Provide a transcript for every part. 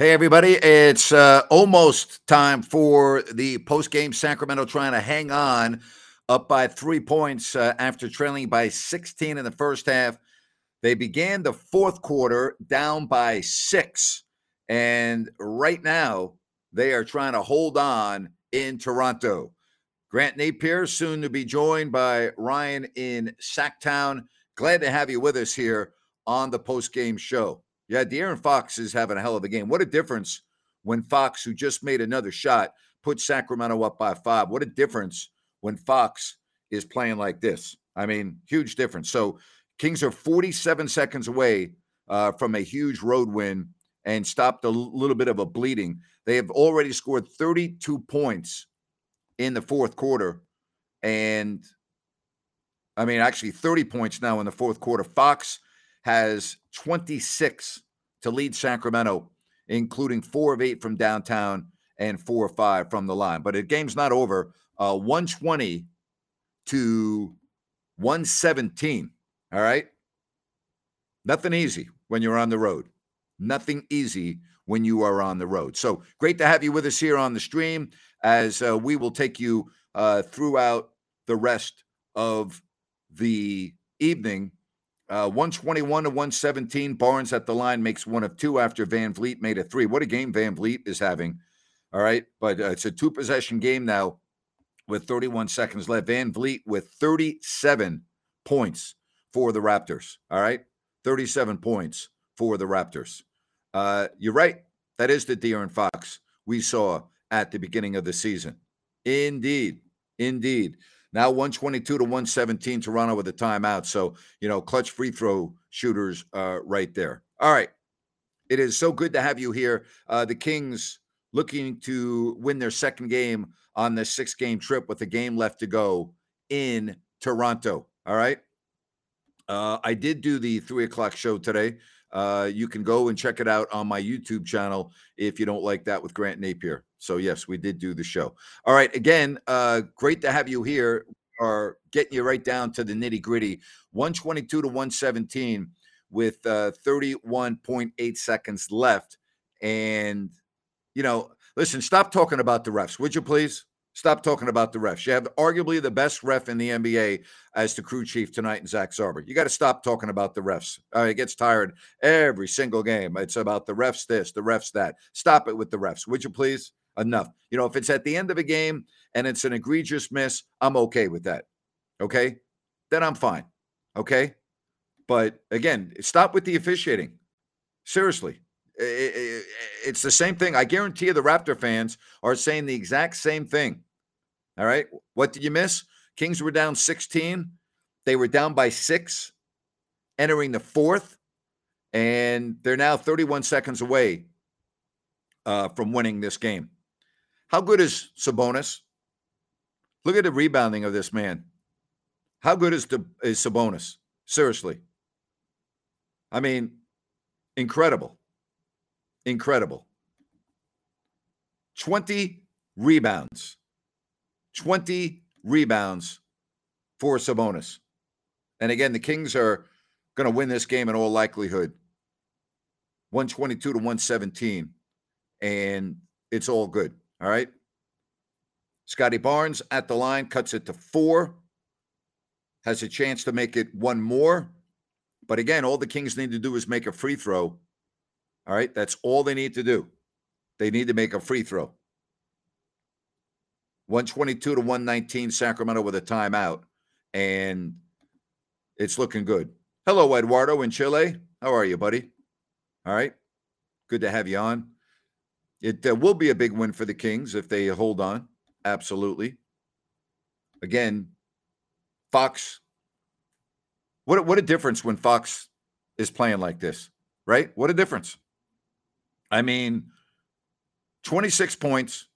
Hey, everybody. It's uh, almost time for the post-game Sacramento trying to hang on up by three points uh, after trailing by 16 in the first half. They began the fourth quarter down by six. And right now, they are trying to hold on in Toronto. Grant Napier, soon to be joined by Ryan in Sacktown. Glad to have you with us here on the post-game show. Yeah, De'Aaron Fox is having a hell of a game. What a difference when Fox, who just made another shot, put Sacramento up by five. What a difference when Fox is playing like this. I mean, huge difference. So, Kings are 47 seconds away uh, from a huge road win and stopped a l- little bit of a bleeding. They have already scored 32 points in the fourth quarter. And I mean, actually, 30 points now in the fourth quarter. Fox has 26 to lead Sacramento, including four of eight from downtown and four or five from the line. But the game's not over. Uh, 120 to 117. All right. Nothing easy when you're on the road. Nothing easy when you are on the road. So great to have you with us here on the stream as uh, we will take you uh, throughout the rest of the evening. Uh, 121 to 117. Barnes at the line makes one of two after VanVleet made a three. What a game VanVleet is having. All right. But uh, it's a two possession game now with 31 seconds left. VanVleet with 37 points for the Raptors. All right. 37 points for the Raptors. Uh, you're right. That is the De'Aaron Fox we saw at the beginning of the season. Indeed. Indeed. Now 122 to 117, Toronto with a timeout. So, you know, clutch free throw shooters uh, right there. All right. It is so good to have you here. Uh, the Kings looking to win their second game on this six game trip with a game left to go in Toronto. All right. Uh, I did do the three o'clock show today. Uh, you can go and check it out on my YouTube channel if you don't like that with Grant Napier. So yes, we did do the show. All right, again, uh, great to have you here. We are getting you right down to the nitty gritty. 122 to 117 with uh, 31.8 seconds left. And you know, listen, stop talking about the refs, would you please? Stop talking about the refs. You have arguably the best ref in the NBA as the crew chief tonight in Zach Zarba. You got to stop talking about the refs. Uh, it gets tired every single game. It's about the refs this, the refs that. Stop it with the refs, would you please? Enough. You know, if it's at the end of a game and it's an egregious miss, I'm okay with that. Okay. Then I'm fine. Okay. But again, stop with the officiating. Seriously. It's the same thing. I guarantee you the Raptor fans are saying the exact same thing. All right. What did you miss? Kings were down 16. They were down by six entering the fourth, and they're now 31 seconds away uh, from winning this game. How good is Sabonis? Look at the rebounding of this man. How good is, the, is Sabonis? Seriously. I mean, incredible. Incredible. 20 rebounds. 20 rebounds for Sabonis. And again, the Kings are going to win this game in all likelihood 122 to 117. And it's all good. All right. Scotty Barnes at the line cuts it to four, has a chance to make it one more. But again, all the Kings need to do is make a free throw All right. That's all they need to do. They need to make a free throw. 122 to 119, Sacramento with a timeout. And it's looking good. Hello, Eduardo in Chile. How are you, buddy? All right. Good to have you on. It uh, will be a big win for the Kings if they hold on. Absolutely. Again, Fox. What what a difference when Fox is playing like this, right? What a difference. I mean, 26 points,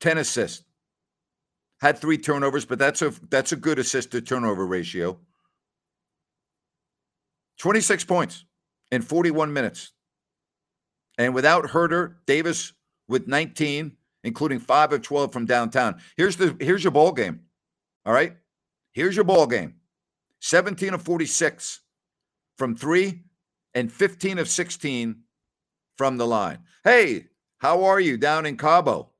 10 assists. Had three turnovers, but that's a that's a good assist to turnover ratio. 26 points in 41 minutes. And without Huerter, Davis with 19, including 5 of 12 from downtown. Here's the here's your ball game. All right? Here's your ball game. 17 of 46 from 3 and 15 of 16 from the line. Hey, how are you down in Cabo?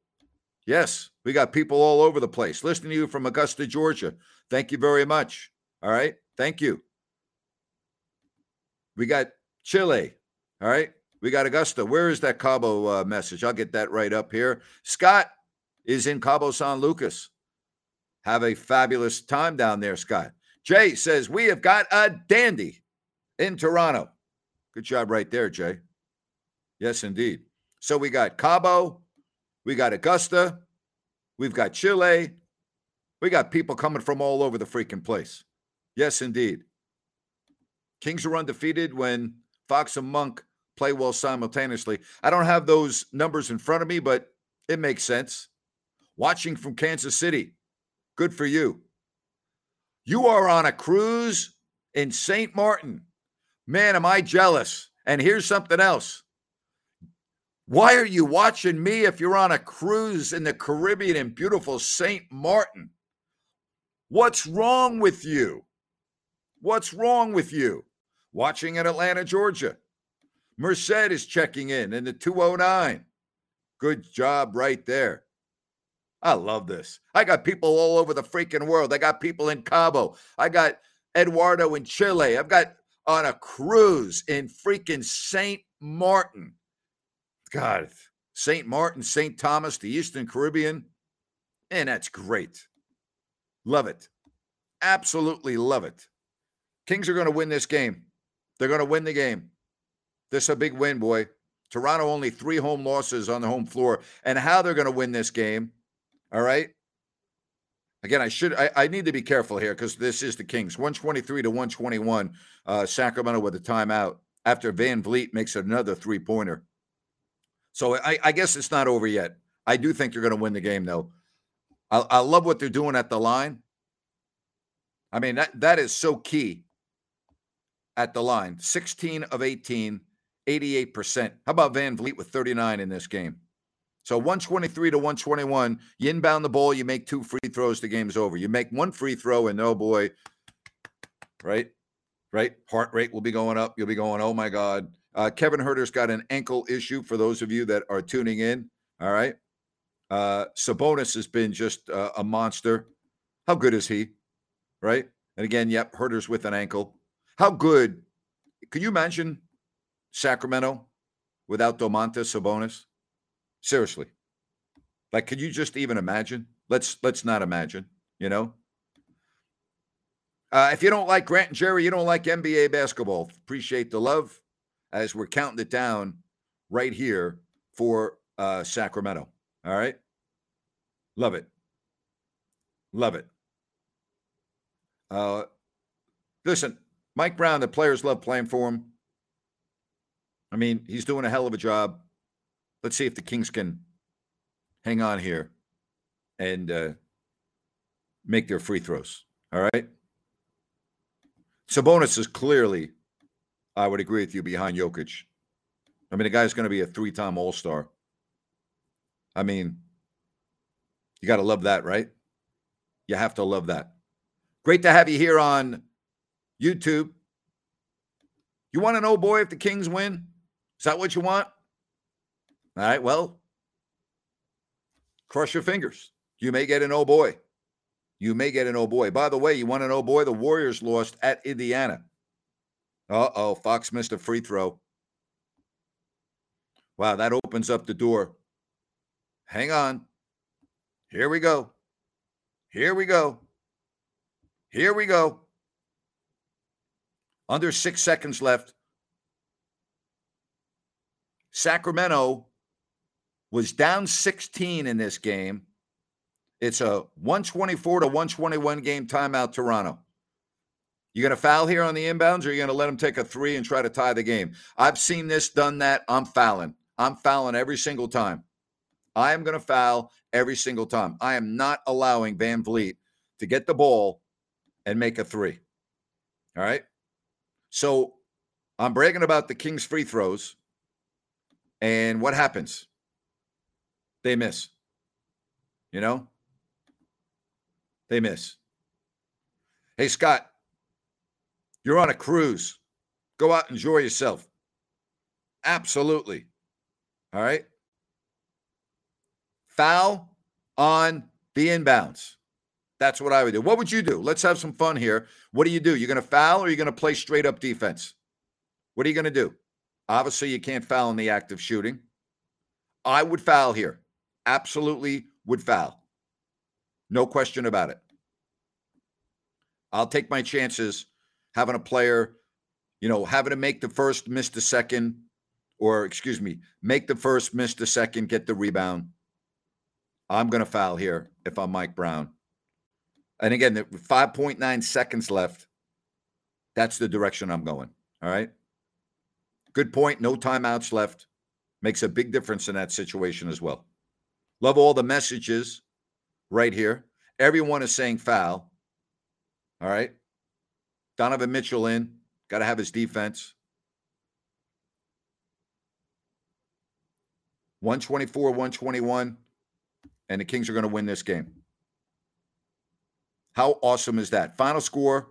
Yes, we got people all over the place listening to you from Augusta, Georgia. Thank you very much. All right. Thank you. We got Chile. All right. We got Augusta. Where is that Cabo uh, message? I'll get that right up here. Scott is in Cabo San Lucas. Have a fabulous time down there, Scott. Jay says, We have got a dandy in Toronto. Good job right there, Jay. Yes, indeed. So we got Cabo, we got Augusta, we've got Chile, we got people coming from all over the freaking place. Yes, indeed. Kings are undefeated when Fox and Monk play well simultaneously. I don't have those numbers in front of me, but it makes sense. Watching from Kansas City, good for you. You are on a cruise in St. Martin. Man, am I jealous. And here's something else. Why are you watching me if you're on a cruise in the Caribbean in beautiful St. Martin? What's wrong with you? What's wrong with you? Watching in Atlanta, Georgia. Merced is checking in in the 209. Good job right there. I love this. I got people all over the freaking world. I got people in Cabo. I got Eduardo in Chile. I've got on a cruise in freaking St. Martin. God, St. Martin, St. Thomas, the Eastern Caribbean. And that's great. Love it. Absolutely love it. Kings are going to win this game. They're going to win the game. This is a big win, boy. Toronto only three home losses on the home floor. And how they're going to win this game. All right. Again, I should I, I need to be careful here because this is the Kings. 123 to 121. Uh, Sacramento with a timeout after VanVleet makes another three-pointer. So I, I guess it's not over yet. I do think they're going to win the game, though. I, I love what they're doing at the line. I mean, that that is so key at the line. 16 of 18, 88%. How about VanVleet with 39 in this game? So 123 to 121. You inbound the ball, you make two free throws, the game's over. You make one free throw, and oh boy, right? Right? Heart rate will be going up. You'll be going, oh my God. Uh, Kevin Huerter's got an ankle issue for those of you that are tuning in. All right. Uh, Sabonis has been just uh, a monster. How good is he? Right. And again, yep, Huerter's with an ankle. How good? Can you imagine Sacramento without Domantas Sabonis? Seriously. Like, could you just even imagine? Let's let's not imagine, you know? Uh, if you don't like Grant and Jerry, you don't like NBA basketball. Appreciate the love as we're counting it down right here for uh, Sacramento. All right. Love it. Love it. Uh, listen, Mike Brown, the players love playing for him. I mean, he's doing a hell of a job. Let's see if the Kings can hang on here and uh, make their free throws. All right. Sabonis is clearly, I would agree with you, behind Jokic. I mean, the guy's going to be a three time All Star. I mean, you got to love that, right? You have to love that. Great to have you here on YouTube. You want to know, boy, if the Kings win? Is that what you want? All right, well, cross your fingers. You may get an oh boy. You may get an oh boy. By the way, you want an oh boy? The Warriors lost at Indiana. Uh oh, Fox missed a free throw. Wow, that opens up the door. Hang on. Here we go. Here we go. Here we go. Under six seconds left. Sacramento was down 16 in this game. It's a 124 to 121 game timeout, Toronto. You going to foul here on the inbounds, or you're you going to let them take a three and try to tie the game? I've seen this, done that. I'm fouling. I'm fouling every single time. I am going to foul every single time. I am not allowing Van Vleet to get the ball and make a three. All right. So I'm bragging about the Kings free throws. And what happens? They miss. You know? They miss. Hey, Scott, you're on a cruise. Go out, and enjoy yourself. Absolutely. All right. Foul on the inbounds. That's what I would do. What would you do? Let's have some fun here. What do you do? You're going to foul or you're going to play straight up defense? What are you going to do? Obviously, you can't foul in the act of shooting. I would foul here. Absolutely would foul. No question about it. I'll take my chances having a player, you know, having to make the first, miss the second, or excuse me, make the first, miss the second, get the rebound. I'm going to foul here if I'm Mike Brown. And again, 5.9 seconds left. That's the direction I'm going. All right. Good point. No timeouts left. Makes a big difference in that situation as well. Love all the messages right here. Everyone is saying foul. All right. Donovan Mitchell in. Got to have his defense. 124, 121. And the Kings are going to win this game. How awesome is that? Final score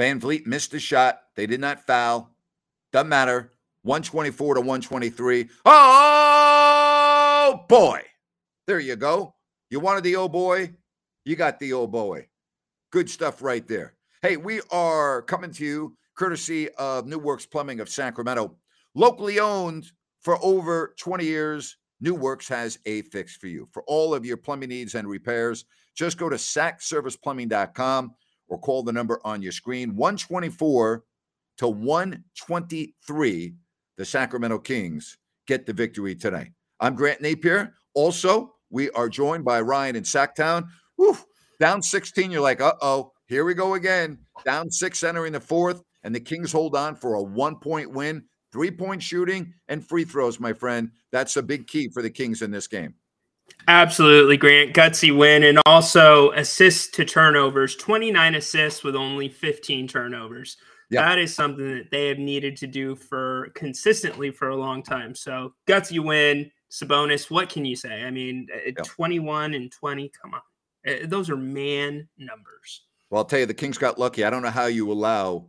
Van Vleet missed a shot. They did not foul. Doesn't matter. 124 to 123. Oh, boy. There you go. You wanted the old boy? You got the old boy. Good stuff right there. Hey, we are coming to you courtesy of New Works Plumbing of Sacramento. Locally owned for over 20 years, New Works has a fix for you. For all of your plumbing needs and repairs, just go to sacserviceplumbing.com or call the number on your screen 124 to 123. The Sacramento Kings get the victory tonight. I'm Grant Napier. Also, we are joined by Ryan in Sacktown. Whew, down 16, you're like, uh oh, here we go again. Down six entering the fourth, and the Kings hold on for a one point win. Three point shooting and free throws, my friend. That's a big key for the Kings in this game. Absolutely, Grant. Gutsy win. And also assists to turnovers 29 assists with only 15 turnovers. Yep. That is something that they have needed to do for consistently for a long time. So gutsy win. Sabonis, what can you say? I mean, uh, yep. 21 and 20, come on. Uh, those are man numbers. Well, I'll tell you, the Kings got lucky. I don't know how you allow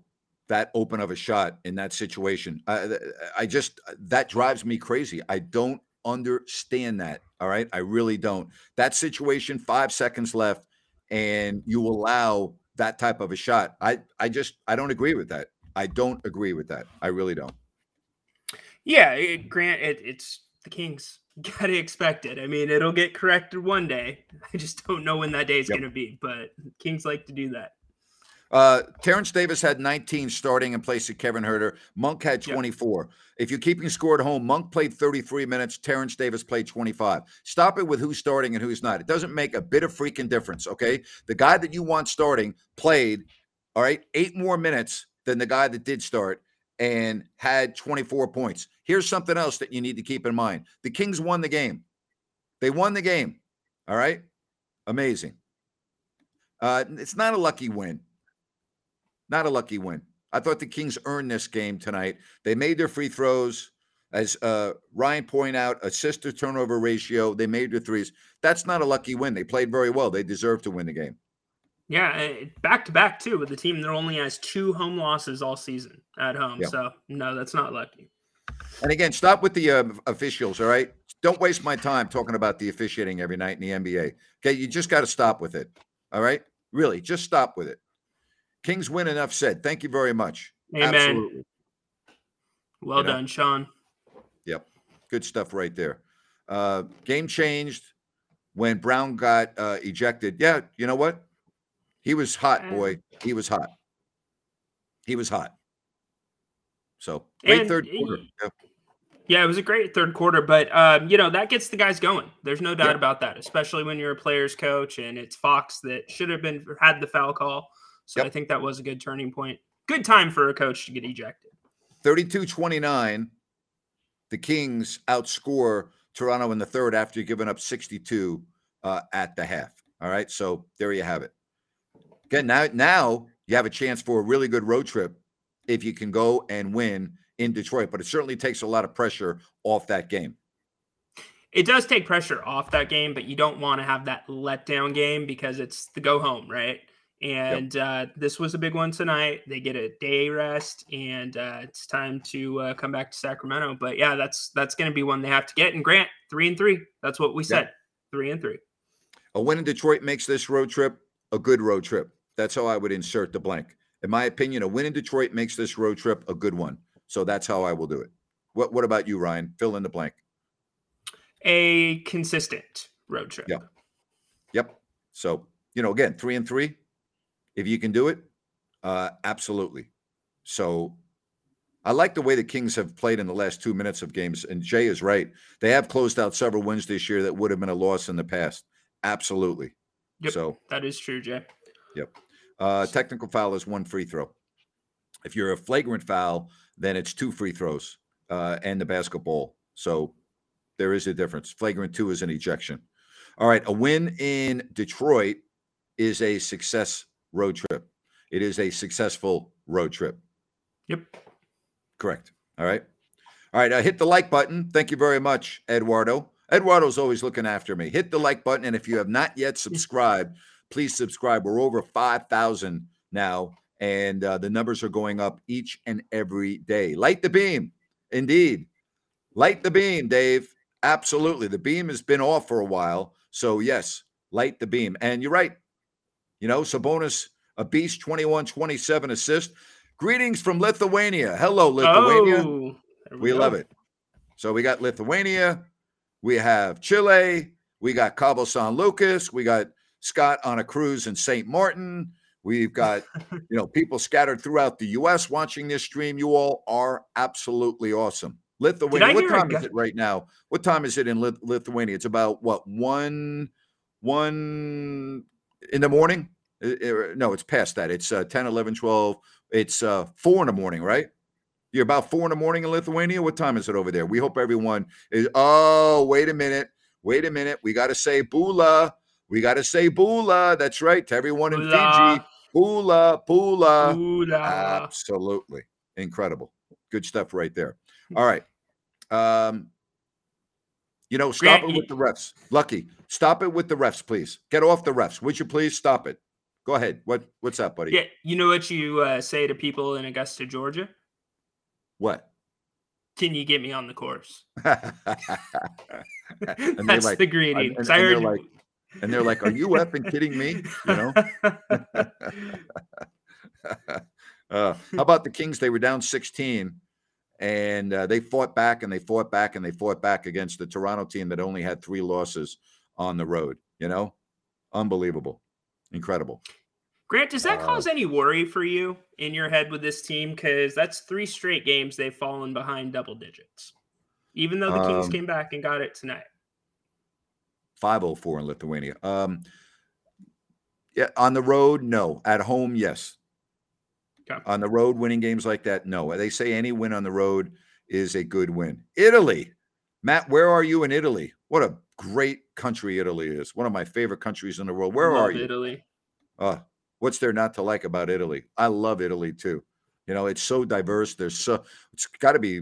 that open of a shot in that situation. I, I just, that drives me crazy. I don't understand that. All right. I really don't. That situation, five seconds left, and you allow that type of a shot. I, I just, I don't agree with that. I don't agree with that. I really don't. Yeah. It, Grant, it, it's the Kings. Gotta expect it. I mean, it'll get corrected one day. I just don't know when that day is yep. going to be, but Kings like to do that. Uh, Terrence Davis had 19 starting in place of Kevin Huerter. Monk had 24. Yep. If you're keeping score at home, Monk played 33 minutes. Terrence Davis played 25. Stop it with who's starting and who's not. It doesn't make a bit of freaking difference, okay? The guy that you want starting played, all right, eight more minutes than the guy that did start and had 24 points. Here's something else that you need to keep in mind the Kings won the game. They won the game, all right? Amazing. Uh, it's not a lucky win. Not a lucky win. I thought the Kings earned this game tonight. They made their free throws. As uh, Ryan pointed out, assist to turnover ratio. They made their threes. That's not a lucky win. They played very well. They deserve to win the game. Yeah, back to back too with the team that only has two home losses all season at home. Yeah. So no, that's not lucky. And again, stop with the uh, officials. All right, don't waste my time talking about the officiating every night in the NBA. Okay, you just got to stop with it. All right, really, just stop with it. Kings win. Enough said. Thank you very much. Amen. Absolutely. Well you know? done, Sean. Yep. Good stuff right there. Uh, game changed when Brown got uh, ejected. Yeah, you know what? He was hot, boy. He was hot. He was hot. So great And third quarter. Yeah. Yeah, it was a great third quarter, but um, you know that gets the guys going. There's no doubt Yeah. about that, especially when you're a player's coach and it's Fox that should have been had the foul call. So Yep. I think that was a good turning point. Good time for a coach to get ejected. 32 29. The Kings outscore Toronto in the third after giving up 62 uh, at the half. All right. So there you have it. Again, now, now you have a chance for a really good road trip if you can go and win in Detroit, but it certainly takes a lot of pressure off that game. It does take pressure off that game, but you don't want to have that letdown game because it's the go home, right? And uh, this was a big one tonight. They get a day rest, and uh, it's time to uh, come back to Sacramento. But yeah, that's that's going to be one they have to get. And Grant, three and three. That's what we said. Three and three. A win in Detroit makes this road trip a good road trip. That's how I would insert the blank. In my opinion, a win in Detroit makes this road trip a good one. So that's how I will do it. What What about you, Ryan? Fill in the blank. A consistent road trip. Yeah. Yep. So, you know, again, three and three. If you can do it, uh, absolutely. So I like the way the Kings have played in the last two minutes of games. And Jay is right. They have closed out several wins this year that would have been a loss in the past. Absolutely. Yep. So That is true, Jay. Yep. Uh, technical foul is one free throw. If you're a flagrant foul, then it's two free throws uh, and the basketball. So there is a difference. Flagrant two is an ejection. All right. A win in Detroit is a success road trip. It is a successful road trip. Yep. Correct. All right. All right. Uh, hit the like button. Thank you very much, Eduardo. Eduardo's always looking after me. Hit the like button. And if you have not yet subscribed, please subscribe. We're over 5,000 now, and uh, the numbers are going up each and every day. Light the beam. Indeed. Light the beam, Dave. Absolutely. The beam has been off for a while. So, yes, light the beam. And you're right. You know, Sabonis, a beast, 21 27 assist. Greetings from Lithuania. Hello, Lithuania. Oh, there We love it. So we got Lithuania, we have Chile, we got Cabo San Lucas, we got Scott on a cruise in St. Martin. We've got, you know, people scattered throughout the US watching this stream. You all are absolutely awesome. Lithuania, what time is it right now? What time is it in Lit- Lithuania? It's about what, one, one in the morning? Uh, uh, No, it's past that. It's uh, 10, 11, 12. It's uh, four in the morning, right? You're about four in the morning in Lithuania. What time is it over there? We hope everyone is. Oh, wait a minute. Wait a minute. We got to say Bula. We got to say Bula. That's right. To everyone in Fiji. Bula. Bula, Bula. Absolutely. Incredible. Good stuff right there. All right. Um, you know, stop Grant, it with the refs. Lucky. Stop it with the refs, please. Get off the refs. Would you please stop it? Go ahead. What what's up, buddy? Yeah, you know what you uh, say to people in Augusta, Georgia? What? Can you get me on the course? That's like, the greeting. and- 'cause and I heard like, and they're like, "Are you effing kidding me?" You know. uh, how about the Kings? They were down 16, and uh, they fought back and they fought back and they fought back against the Toronto team that only had three losses on the road. You know, unbelievable, incredible. Grant, does that Uh, cause any worry for you in your head with this team? Because that's three straight games they've fallen behind double digits, even though the Kings Um, came back and got it tonight. 504 in Lithuania. Um, yeah, on the road, no. At home, yes. Okay. On the road, winning games like that, no. They say any win on the road is a good win. Italy, Matt, where are you in Italy? What a great country Italy is. One of my favorite countries in the world. Where Love are you? Italy. Uh, what's there not to like about Italy? I love Italy too. You know, it's so diverse. There's so it's got to be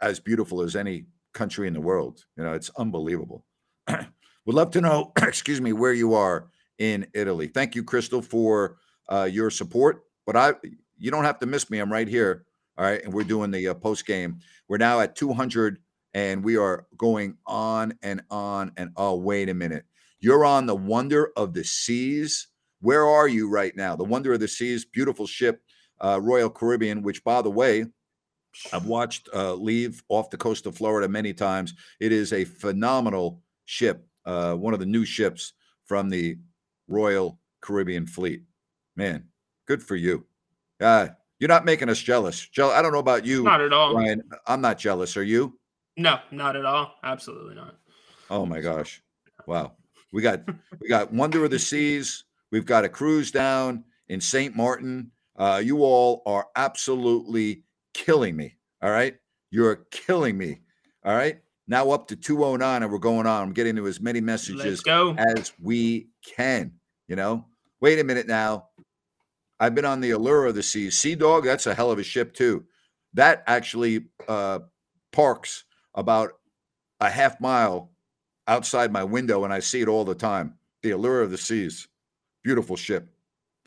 as beautiful as any country in the world. You know, it's unbelievable. Would love to know, excuse me, where you are in Italy. Thank you, Crystal, for uh, your support. But I, you don't have to miss me. I'm right here. All right, and we're doing the uh, post game. We're now at 200, and we are going on and on and oh, wait a minute. You're on the Wonder of the Seas. Where are you right now? The Wonder of the Seas, beautiful ship, uh, Royal Caribbean, which, by the way, I've watched uh, leave off the coast of Florida many times. It is a phenomenal ship, uh, one of the new ships from the Royal Caribbean Fleet. Man, good for you. Uh, you're not making us jealous. Jell- I don't know about you, Not at all. Ryan. I'm not jealous. Are you? No, not at all. Absolutely not. Oh my gosh. Wow. We got we got Wonder of the Seas. We've got a cruise down in St. Martin. Uh, you all are absolutely killing me. All right. You're killing me. All right. Now up to 209 and we're going on. I'm getting to as many messages as we can. You know, wait a minute now. I've been on the Allure of the Seas. Sea Dog, that's a hell of a ship, too. That actually uh, parks about a half mile outside my window, and I see it all the time. The Allure of the Seas. Beautiful ship.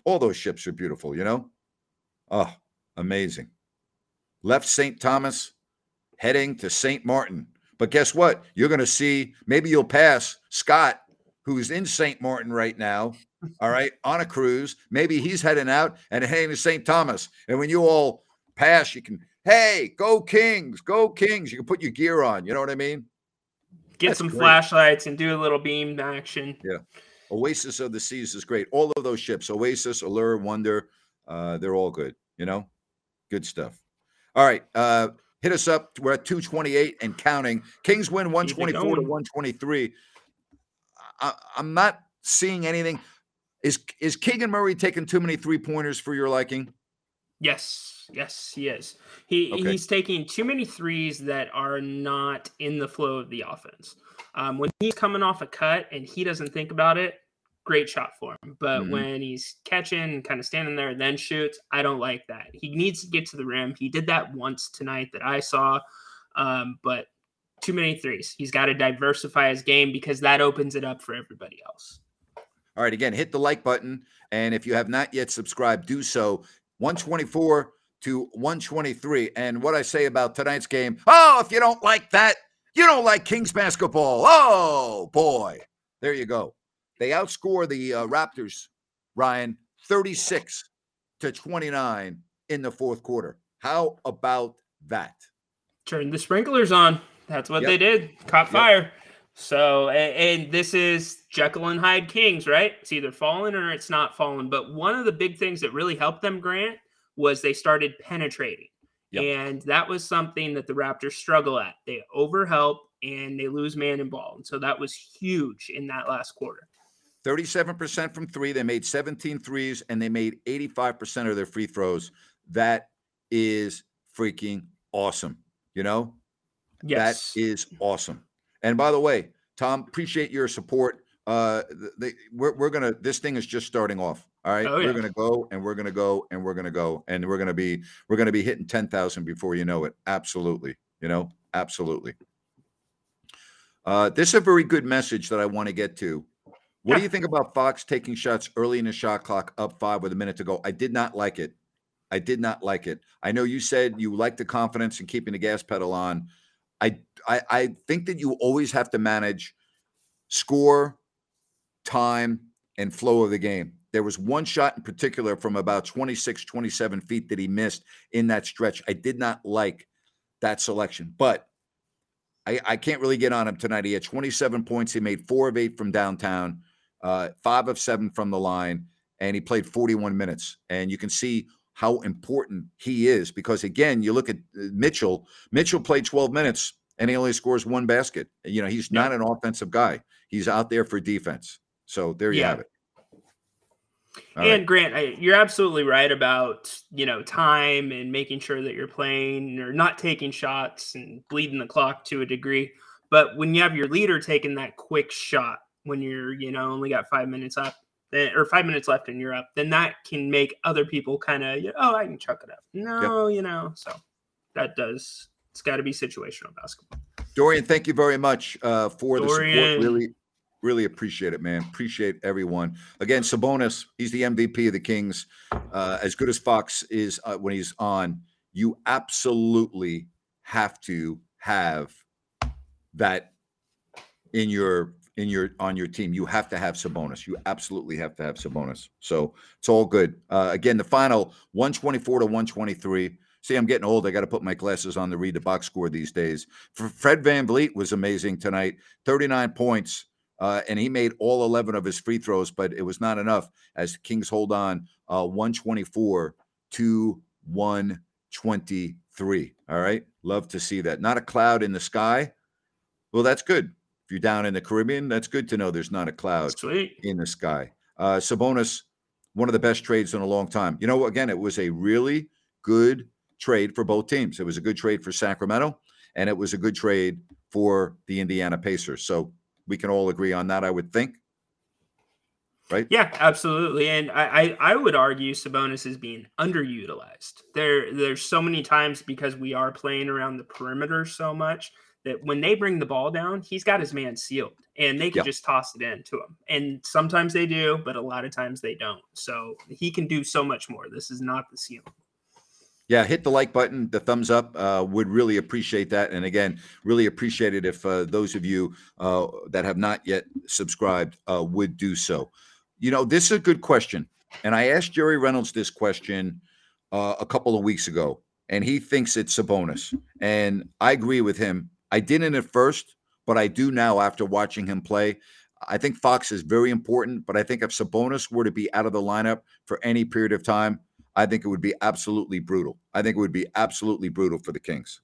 All those ships are beautiful, you know? Oh, amazing. Left St. Thomas, heading to St. Martin. But guess what? You're going to see, maybe you'll pass Scott, who's in St. Martin right now, all right, on a cruise. Maybe he's heading out and heading to St. Thomas. And when you all pass, you can, hey, go Kings, go Kings. You can put your gear on. You know what I mean? Get That's some great. flashlights and do a little beam action. Yeah. Oasis of the Seas is great. All of those ships, Oasis, Allure, Wonder, uh, they're all good. You know, good stuff. All right, uh, hit us up. We're at 228 and counting. Kings win 124 to 123. I, I'm not seeing anything. Is is Keegan Murray taking too many three pointers for your liking? Yes, yes, he is. He Okay. he's taking too many threes that are not in the flow of the offense. Um, when he's coming off a cut and he doesn't think about it, great shot for him. But Mhm. when he's catching, kind of standing there then shoots, I don't like that. He needs to get to the rim. He did that once tonight that I saw, um, but too many threes. He's got to diversify his game because that opens it up for everybody else. All right, again, hit the like button. And if you have not yet subscribed, do so. 124 to 123. And what I say about tonight's game, oh, if you don't like that, you don't like Kings basketball. Oh, boy. There you go. They outscore the uh, Raptors, Ryan, 36 to 29 in the fourth quarter. How about that? Turn the sprinklers on. That's what Yep. they did. Caught fire. So, a- and, this is Jekyll and Hyde Kings, right? It's either fallen or it's not fallen. But one of the big things that really helped them, Grant, was they started penetrating. Yep. And that was something that the Raptors struggle at. They overhelp and they lose man and ball. And so that was huge in that last quarter. 37% from three. They made 17 threes and they made 85% of their free throws. That is freaking awesome. You know, Yes. that is awesome. And by the way, Tom, appreciate your support. Uh, they, we're, we're gonna. This thing is just starting off. All right, Oh, we're gonna go and we're gonna go and we're gonna go and we're gonna be we're gonna be hitting ten thousand before you know it. Absolutely, you know, absolutely. Uh, this is a very good message that I want to get to. What do you think about Fox taking shots early in the shot clock, up five with a minute to go? I did not like it. I did not like it. I know you said you like the confidence and keeping the gas pedal on. I, I I think that you always have to manage score, time, and flow of the game. There was one shot in particular from about 26, 27 feet that he missed in that stretch. I did not like that selection, but I, I can't really get on him tonight. He had 27 points. He made four of eight from downtown, uh, five of seven from the line, and he played 41 minutes. And you can see how important he is because, again, you look at uh, Mitchell. Mitchell played 12 minutes and he only scores one basket. You know, he's Yeah. not an offensive guy. He's out there for defense. So there you Yeah. have it. All and right. Grant, I- you're absolutely right about you know time and making sure that you're playing or not taking shots and bleeding the clock to a degree. But when you have your leader taking that quick shot when you're you know only got five minutes up then, or five minutes left and you're up, then that can make other people kind of you know, oh I can chuck it up. No, you know, so that does it's got to be situational basketball. Dorian, thank you very much uh, for the support. Really, really appreciate it, man. Appreciate everyone. Again, Sabonis, he's the MVP of the Kings. Uh, as good as Fox is uh, when he's on, you absolutely have to have that in your in your on your team. You have to have Sabonis. You absolutely have to have Sabonis. So it's all good. Uh, again, the final 124 to 123. See, I'm getting old. I got to put my glasses on to read the box score these days. Fred VanVleet was amazing tonight 39 points, uh, and he made all 11 of his free throws, but it was not enough as Kings hold on uh, 124 to 123. All right. Love to see that. Not a cloud in the sky. Well, that's good. If you're down in the Caribbean, that's good to know there's not a cloud Sweet. in the sky. Uh, Sabonis, one of the best trades in a long time. You know, again, it was a really good trade for both teams. It was a good trade for Sacramento, and it was a good trade for the Indiana Pacers. So we can all agree on that, I would think. Right? Yeah, absolutely. And I, I, I would argue Sabonis is being underutilized. There there's so many times because we are playing around the perimeter so much that when they bring the ball down, he's got his man sealed and they can Yep. just toss it in to him. And sometimes they do, but a lot of times they don't. So he can do so much more. This is not the ceiling. Yeah, hit the like button, the thumbs up. Uh, would really appreciate that. And again, really appreciate it if uh, those of you uh, that have not yet subscribed uh, would do so. You know, this is a good question. And I asked Jerry Reynolds this question uh, a couple of weeks ago, and he thinks it's Sabonis. And I agree with him. I didn't at first, but I do now after watching him play. I think Fox is very important, but I think if Sabonis were to be out of the lineup for any period of time, I think it would be absolutely brutal. I think it would be absolutely brutal for the Kings.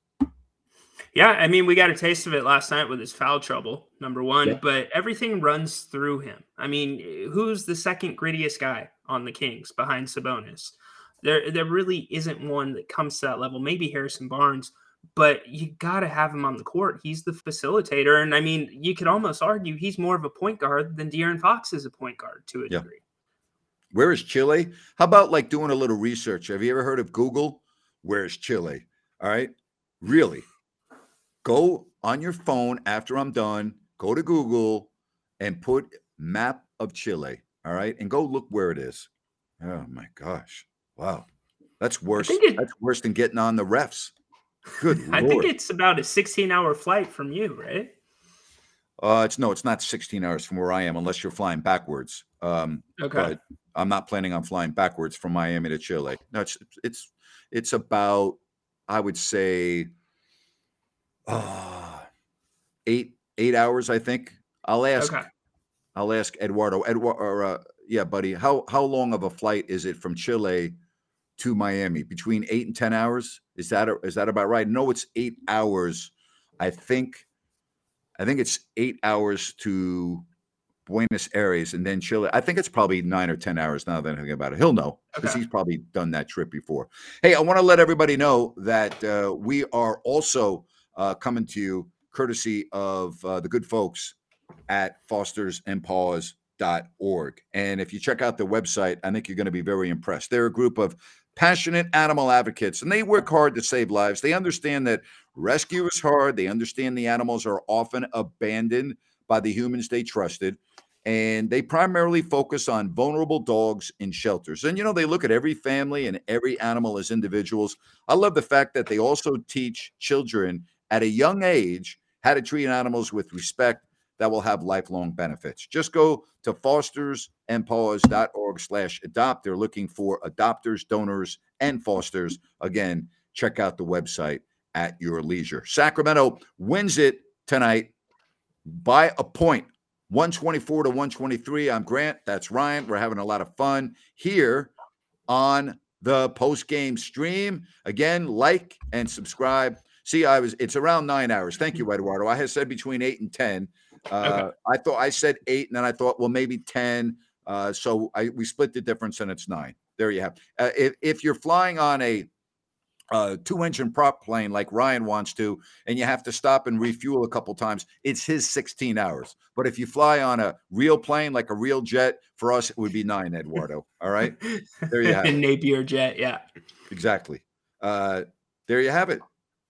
Yeah, I mean, we got a taste of it last night with his foul trouble, number one, Yeah. but everything runs through him. I mean, who's the second grittiest guy on the Kings behind Sabonis? There, there really isn't one that comes to that level. Maybe Harrison Barnes, but you got to have him on the court. He's the facilitator. And I mean, you could almost argue he's more of a point guard than De'Aaron Fox is a point guard to a Yeah. degree. Where is Chile? How about like doing a little research? Have you ever heard of Google? Where's Chile? All right. Really? Go on your phone after I'm done, go to Google and put map of Chile. All right. And go look where it is. Oh my gosh. Wow. That's worse. it- That's worse than getting on the refs. Good I lord. think it's about a 16 hour flight from you, right? Uh, it's no, it's not 16 hours from where I am, unless you're flying backwards. Um, Okay. but I'm not planning on flying backwards from Miami to Chile. No, it's it's it's about I would say uh, eight eight hours. I think I'll ask Okay. I'll ask Eduardo. Eduardo, uh, yeah, buddy. How how long of a flight is it from Chile to Miami? Between eight and ten hours. Is that is that about right? No, it's eight hours. I think I think it's eight hours to Buenos Aires and then Chile. I think it's probably nine or ten hours now that I'm thinking about it. He'll know because Okay. he's probably done that trip before. Hey, I want to let everybody know that uh, we are also uh, coming to you courtesy of uh, the good folks at fostersandpaws.org. And Paws Dot org. And if you check out the website, I think you're going to be very impressed. They're a group of passionate animal advocates and they work hard to save lives. They understand that rescue is hard, they understand the animals are often abandoned by the humans they trusted. And they primarily focus on vulnerable dogs in shelters. And, you know, they look at every family and every animal as individuals. I love the fact that they also teach children at a young age how to treat animals with respect that will have lifelong benefits. Just go to fostersandpaws.org slash adopt. They're looking for adopters, donors, and fosters. Again, check out the website at your leisure. Sacramento wins it tonight by a 124 to 123. I'm Grant. That's Ryan. We're having a lot of fun here on the post game stream. Again, like and subscribe. See, I was it's around nine hours. Thank you, Eduardo. I had said between eight and ten. Uh, I thought I said eight, and then I thought, well, maybe ten. Uh, so I we split the difference, and it's nine. There you have. Uh, if if you're flying on a uh, two engine prop plane like Ryan wants to, and you have to stop and refuel a couple times, it's his 16 hours. But if you fly on a real plane, like a real jet, for us, it would be nine, Eduardo. All right. There you have it. Napier jet. Yeah. Exactly. Uh, there you have it.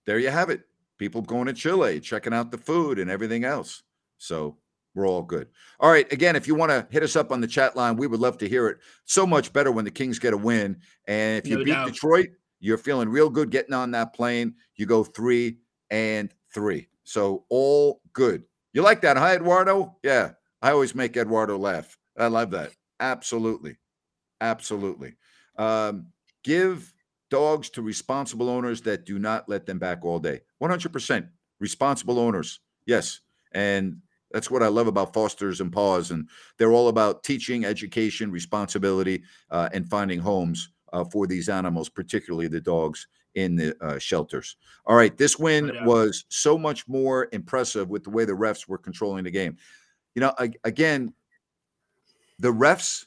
There you have it. People going to Chile, checking out the food and everything else. So we're all good. All right. Again, if you want to hit us up on the chat line, we would love to hear it. So much better when the Kings get a win. And if you No beat doubt. Detroit, you're feeling real good getting on that plane. You go three and three. So all good. You like that, huh, Eduardo? Yeah. I always make Eduardo laugh. I love that. Absolutely. Absolutely. Um, give dogs to responsible owners that do not let them back all day. 100% responsible owners. Yes. And that's what I love about Fosters and Paws. And they're all about teaching, education, responsibility, uh, and finding homes uh, for these animals, particularly the dogs in the uh, shelters. All right. This win was so much more impressive with the way the refs were controlling the game. You know, I, again, the refs,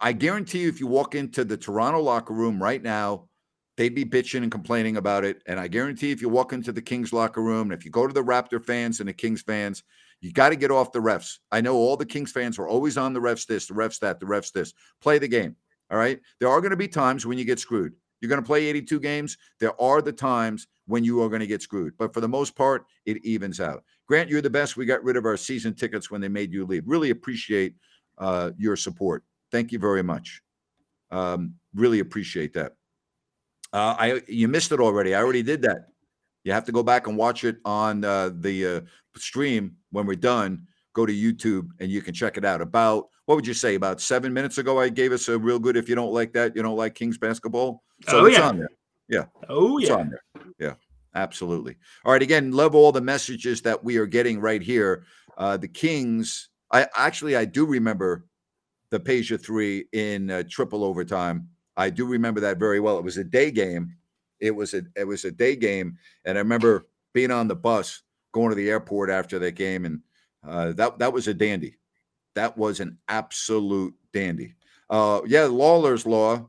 I guarantee you, if you walk into the Toronto locker room right now, they'd be bitching and complaining about it. And I guarantee if you walk into the Kings locker room, and if you go to the Raptor fans and the Kings fans, you got to get off the refs. I know all the Kings fans are always on the refs this, the refs that, the refs this. Play the game. All right. There are going to be times when you get screwed. You're going to play 82 games. There are the times when you are going to get screwed. But for the most part, it evens out. Grant, you're the best. We got rid of our season tickets when they made you leave. Really appreciate uh, your support. Thank you very much. Um, really appreciate that. Uh, I you missed it already. I already did that. You have to go back and watch it on uh, the uh, stream when we're done. Go to YouTube and you can check it out. About what would you say? About seven minutes ago, I gave us a real good. If you don't like that, you don't like Kings basketball. So oh, it's yeah. on there. Yeah. Oh It's yeah. on there. Yeah. Absolutely. All right. Again, love all the messages that we are getting right here. Uh, the Kings. I actually I do remember the Peja three in uh, triple overtime. I do remember that very well. It was a day game. It was a it was a day game, and I remember being on the bus going to the airport after that game, and uh, that that was a dandy. That was an absolute dandy. Uh, yeah, Lawler's law.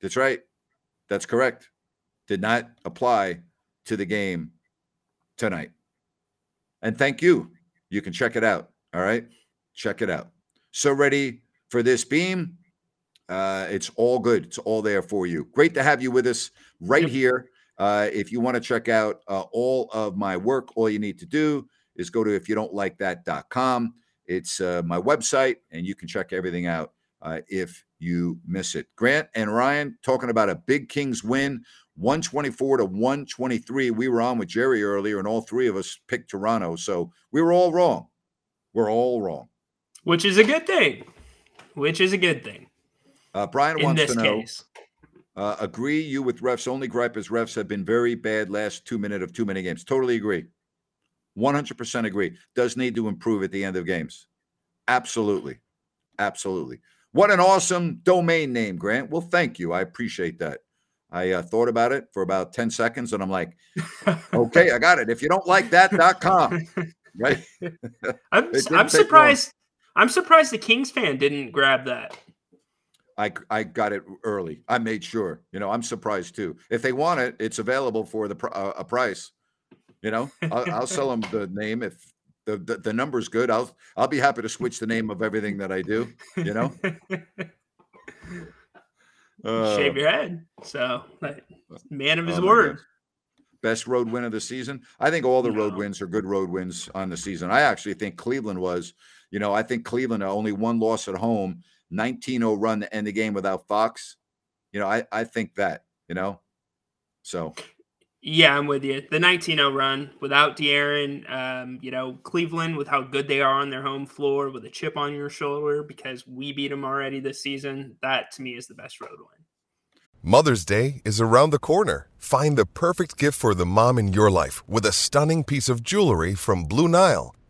That's right. That's correct. Did not apply to the game tonight. And thank you. You can check it out. All right. Check it out. So ready for this beam. Uh, it's all good. It's all there for you. Great to have you with us right here. Uh, if you want to check out uh, all of my work, all you need to do is go to if you don't like that.com. It's uh, my website, and you can check everything out uh, if you miss it. Grant and Ryan talking about a big Kings win, 124 to 123. We were on with Jerry earlier, and all three of us picked Toronto. So we were all wrong. We're all wrong. Which is a good thing. Which is a good thing Uh, Brian in wants this to know case. Uh, agree you with refs. Only gripe is refs have been very bad last two minute of too many games. Totally agree. 100% agree. Does need to improve at the end of games. Absolutely. Absolutely. What an awesome domain name, Grant. Well, thank you. I appreciate that. I uh, thought about it for about 10 seconds and I'm like, okay, I got it. If you don't like that.com, right? I'm, I'm take long. surprised. I'm surprised the Kings fan didn't grab that. I, I got it early. I made sure. You know, I'm surprised too. If they want it, it's available for the uh, a price. You know, I'll, I'll sell them the name if the, the the number's good. I'll I'll be happy to switch the name of everything that I do. You know, Uh, Shave your head. So, like, man of his oh word. Best road win of the season. I think all the road wins are good road wins on the season. I actually think Cleveland was. You know, I think Cleveland only one loss at home, 19-0 run to end the game without Fox. You know, I I think that. You know, so Yeah, I'm with you. The 19-0 run without De'Aaron, um, you know, Cleveland with how good they are on their home floor with a chip on your shoulder because we beat them already this season. That to me is the best road win. Mother's Day is around the corner. Find the perfect gift for the mom in your life with a stunning piece of jewelry from Blue Nile.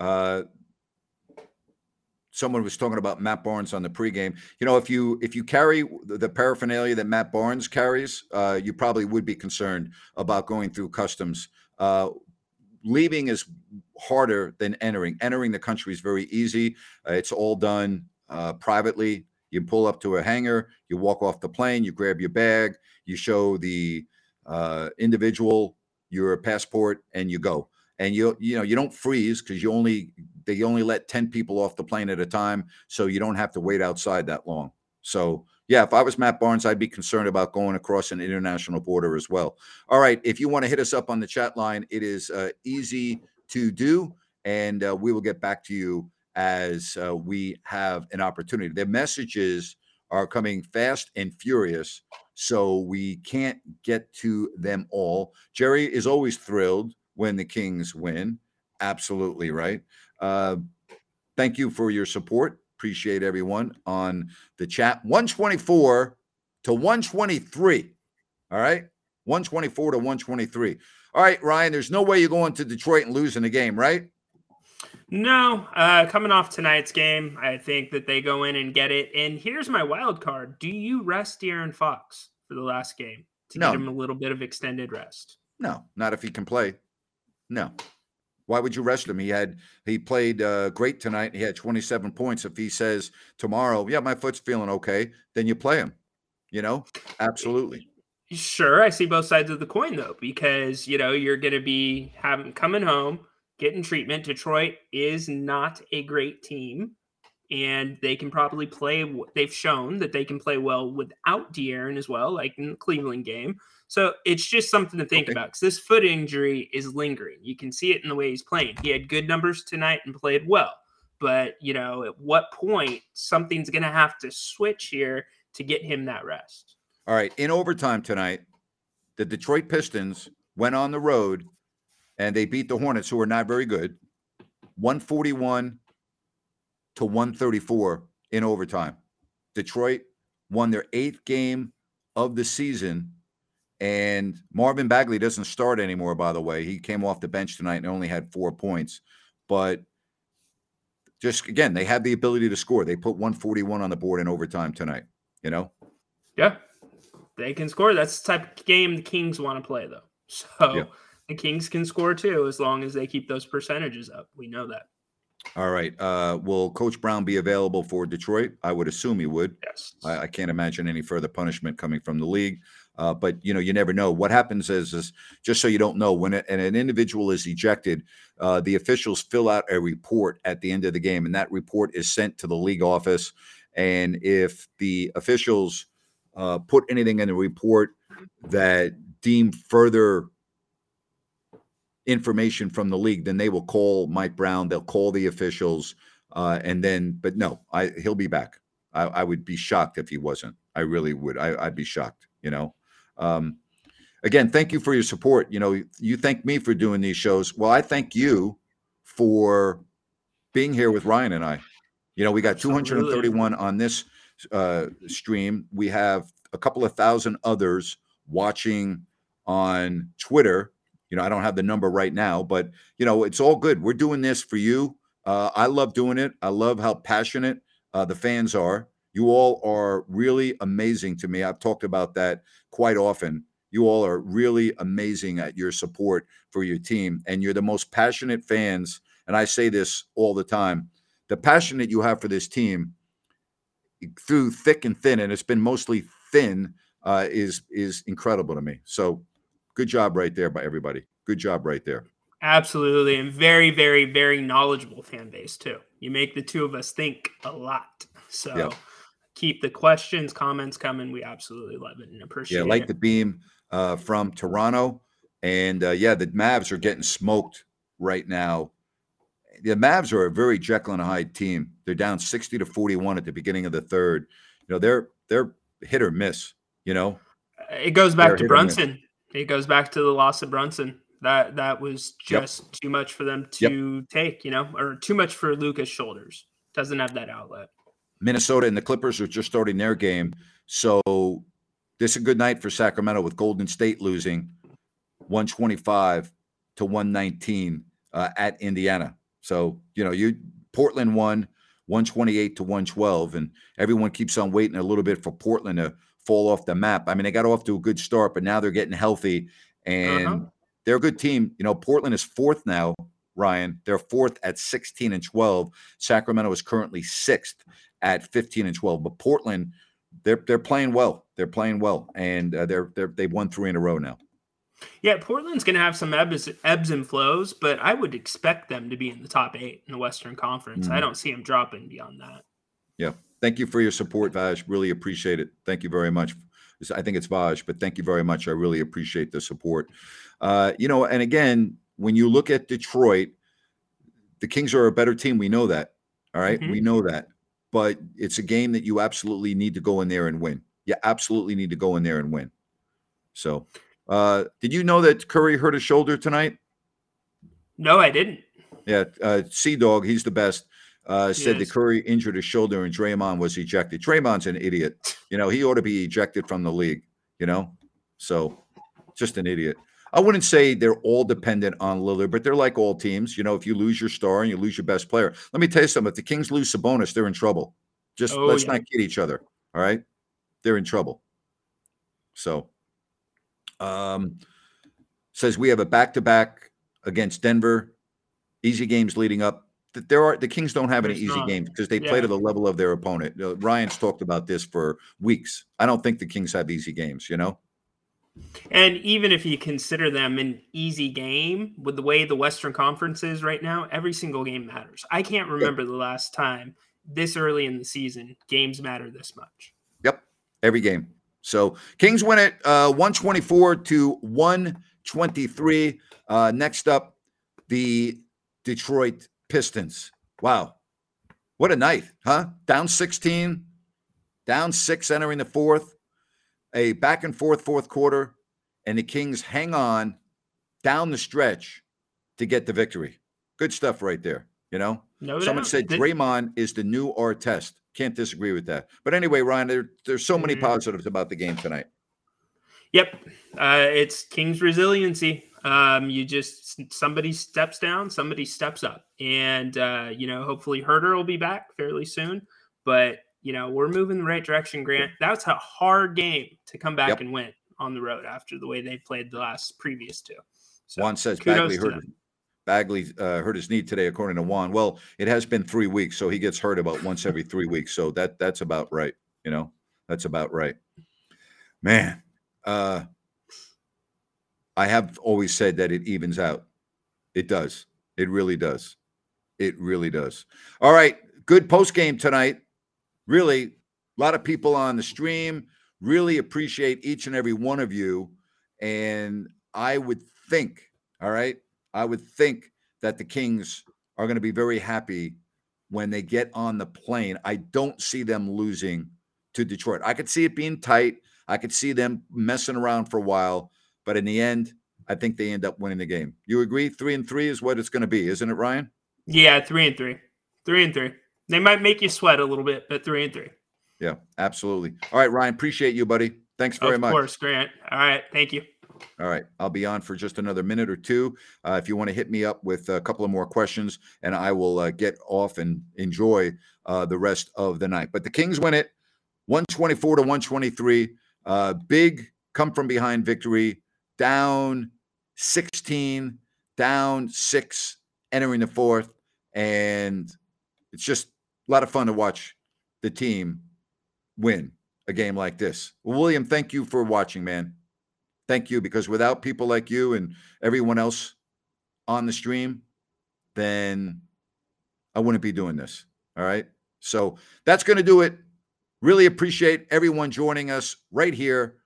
Uh, someone was talking about Matt Barnes on the pregame. You know, if you if you carry the paraphernalia that Matt Barnes carries, uh, you probably would be concerned about going through customs. Uh, leaving is harder than entering. Entering the country is very easy. Uh, it's all done uh, privately. You pull up to a hangar, you walk off the plane, you grab your bag, you show the uh, individual your passport, and you go. And you you know you don't freeze because you only they only let ten people off the plane at a time, so you don't have to wait outside that long. So yeah, if I was Matt Barnes, I'd be concerned about going across an international border as well. All right, if you want to hit us up on the chat line, it is uh, easy to do, and uh, we will get back to you as uh, we have an opportunity. The messages are coming fast and furious, so we can't get to them all. Jerry is always thrilled when the Kings win. Absolutely right. Uh, thank you for your support. Appreciate everyone on the chat. 124 to 123. All right. 124 to 123. All right, Ryan, there's no way you're going to Detroit and losing the game, right? No, uh, coming off tonight's game, I think that they go in and get it. And here's my wild card: Do you rest De'Aaron Fox for the last game to no. get him a little bit of extended rest? No, not if he can play. No, why would you rest him? He had he played uh, great tonight. He had 27 points. If he says tomorrow, yeah, my foot's feeling okay, then you play him. You know, absolutely. Sure, I see both sides of the coin though, because you know you're going to be having coming home, getting treatment. Detroit is not a great team, and they can probably play. They've shown that they can play well without De'Aaron as well, like in the Cleveland game. So it's just something to think okay. about because this foot injury is lingering. You can see it in the way he's playing. He had good numbers tonight and played well. But, you know, at what point something's going to have to switch here to get him that rest? All right. In overtime tonight, the Detroit Pistons went on the road and they beat the Hornets, who are not very good, 141 to 134 in overtime. Detroit won their eighth game of the season and Marvin Bagley doesn't start anymore, by the way. He came off the bench tonight and only had four points. But just again, they have the ability to score. They put 141 on the board in overtime tonight, you know? Yeah. They can score. That's the type of game the Kings want to play, though. So yeah. the Kings can score too, as long as they keep those percentages up. We know that. All right. Uh, will Coach Brown be available for Detroit? I would assume he would. Yes. I, I can't imagine any further punishment coming from the league. Uh, but you know, you never know. What happens is, is just so you don't know, when and an individual is ejected, uh, the officials fill out a report at the end of the game, and that report is sent to the league office. And if the officials uh, put anything in the report that deem further information from the league, then they will call Mike Brown. They'll call the officials, uh, and then. But no, I he'll be back. I, I, would be shocked if he wasn't. I really would. I, I'd be shocked. You know. Um, again, thank you for your support. You know, you thank me for doing these shows. Well, I thank you for being here with Ryan and I. You know, we got 231 on this uh, stream. We have a couple of thousand others watching on Twitter. You know, I don't have the number right now, but you know, it's all good. We're doing this for you. Uh, I love doing it. I love how passionate uh, the fans are. You all are really amazing to me. I've talked about that quite often. You all are really amazing at your support for your team, and you're the most passionate fans. And I say this all the time the passion that you have for this team through thick and thin, and it's been mostly thin, uh, is is incredible to me. So, good job right there by everybody. Good job right there. Absolutely, and very, very, very knowledgeable fan base too. You make the two of us think a lot. So. Yeah keep the questions, comments coming. We absolutely love it and appreciate it. Yeah, like it. the beam uh, from Toronto. And uh, yeah, the Mavs are getting smoked right now. The Mavs are a very Jekyll and Hyde team. They're down 60 to 41 at the beginning of the third. You know, they're they're hit or miss, you know. It goes back they're to Brunson. It goes back to the loss of Brunson. That that was just yep. too much for them to yep. take, you know, or too much for Luka's shoulders. Doesn't have that outlet. Minnesota and the Clippers are just starting their game. So this is a good night for Sacramento with Golden State losing 125 to 119 uh, at Indiana. So, you know, you Portland won 128 to 112, and everyone keeps on waiting a little bit for Portland to fall off the map. I mean, they got off to a good start, but now they're getting healthy. And uh-huh. they're a good team. You know, Portland is fourth now, Ryan. They're fourth at 16 and 12. Sacramento is currently sixth at 15 and 12. But Portland, they're they're playing well. They're playing well, and uh, they're they're they've won three in a row now. Yeah, Portland's going to have some ebbs, ebbs and flows, but I would expect them to be in the top eight in the Western Conference. Mm-hmm. I don't see them dropping beyond that. Yeah. Thank you for your support, Vaj. Really appreciate it. Thank you very much. I think it's Vaj, but thank you very much. I really appreciate the support. Uh, you know, and again, when you look at Detroit, the Kings are a better team. We know that. All right? mm-hmm. We know that. But it's a game that you absolutely need to go in there and win. You absolutely need to go in there and win. So, uh, did you know that Curry hurt his shoulder tonight? No, I didn't. Yeah, uh, Sea Dog, he's the best. Uh, said that Curry injured his shoulder and Draymond was ejected. Draymond's an idiot. You know, he ought to be ejected from the league. You know, so just an idiot. I wouldn't say they're all dependent on Lillard, but they're like all teams. You know, if you lose your star and you lose your best player, let me tell you something. If the Kings lose Sabonis, they're in trouble. Just oh, let's yeah. not kid each other. All right, they're in trouble. So, um, says we have a back to back against Denver. Easy games leading up. There are the Kings don't have any easy not. games because they yeah. play to the level of their opponent. Uh, Ryan's talked about this for weeks. I don't think the Kings have easy games. You know. And even if you consider them an easy game with the way the Western Conference is right now, every single game matters. I can't remember the last time this early in the season games matter this much. Yep, every game. So Kings win it uh, 124 to 123. Uh, next up, the Detroit Pistons. Wow. What a night, huh? Down 16, down six entering the fourth a back and forth fourth quarter, and the Kings hang on down the stretch to get the victory. Good stuff right there. You know, no someone said Draymond is the new Artest. Can't disagree with that. But anyway, Ryan, there, there's so many mm-hmm. positives about the game tonight. Yep, uh, it's Kings resiliency. Um, you just somebody steps down, somebody steps up, and uh, you know, hopefully Huerter will be back fairly soon. But you know, we're moving the right direction, Grant. That's a hard game to come back yep. and win on the road after the way they played the last previous two. So, Juan says Bagley hurt, Bagley uh, hurt his knee today, according to Juan. Well, it has been three weeks, so he gets hurt about once every three weeks. So that that's about right. You know, that's about right. Man, uh, I have always said that it evens out. It does. It really does. It really does. All right. Good post game tonight really a lot of people on the stream. Really appreciate each and every one of you. And I would think, all right, I would think that the Kings are going to be very happy when they get on the plane. I don't see them losing to Detroit. I could see it being tight. I could see them messing around for a while, but in the end, I think they end up winning the game. You agree? Three and three is what it's going to be, isn't it, Ryan? Yeah, three and three. Three and three. They might make you sweat a little bit, but three and three. Yeah, absolutely. All right, Ryan, appreciate you, buddy. Thanks very of much. Of course, Grant. All right, thank you. All right, I'll be on for just another minute or two. Uh, if you want to hit me up with a couple of more questions, and I will uh, get off and enjoy uh, the rest of the night. But the Kings win it, one twenty-four to one twenty-three. Uh, big come from behind victory, down sixteen, down six, entering the fourth, and it's just a lot of fun to watch the team win a game like this. Well, William, thank you for watching, man. Thank you because without people like you and everyone else on the stream, then I wouldn't be doing this. All right. So that's going to do it. Really appreciate everyone joining us right here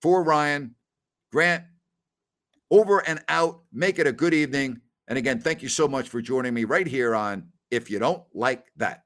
for Ryan Grant. Over and out. Make it a good evening. And again, thank you so much for joining me right here on If You Don't Like That.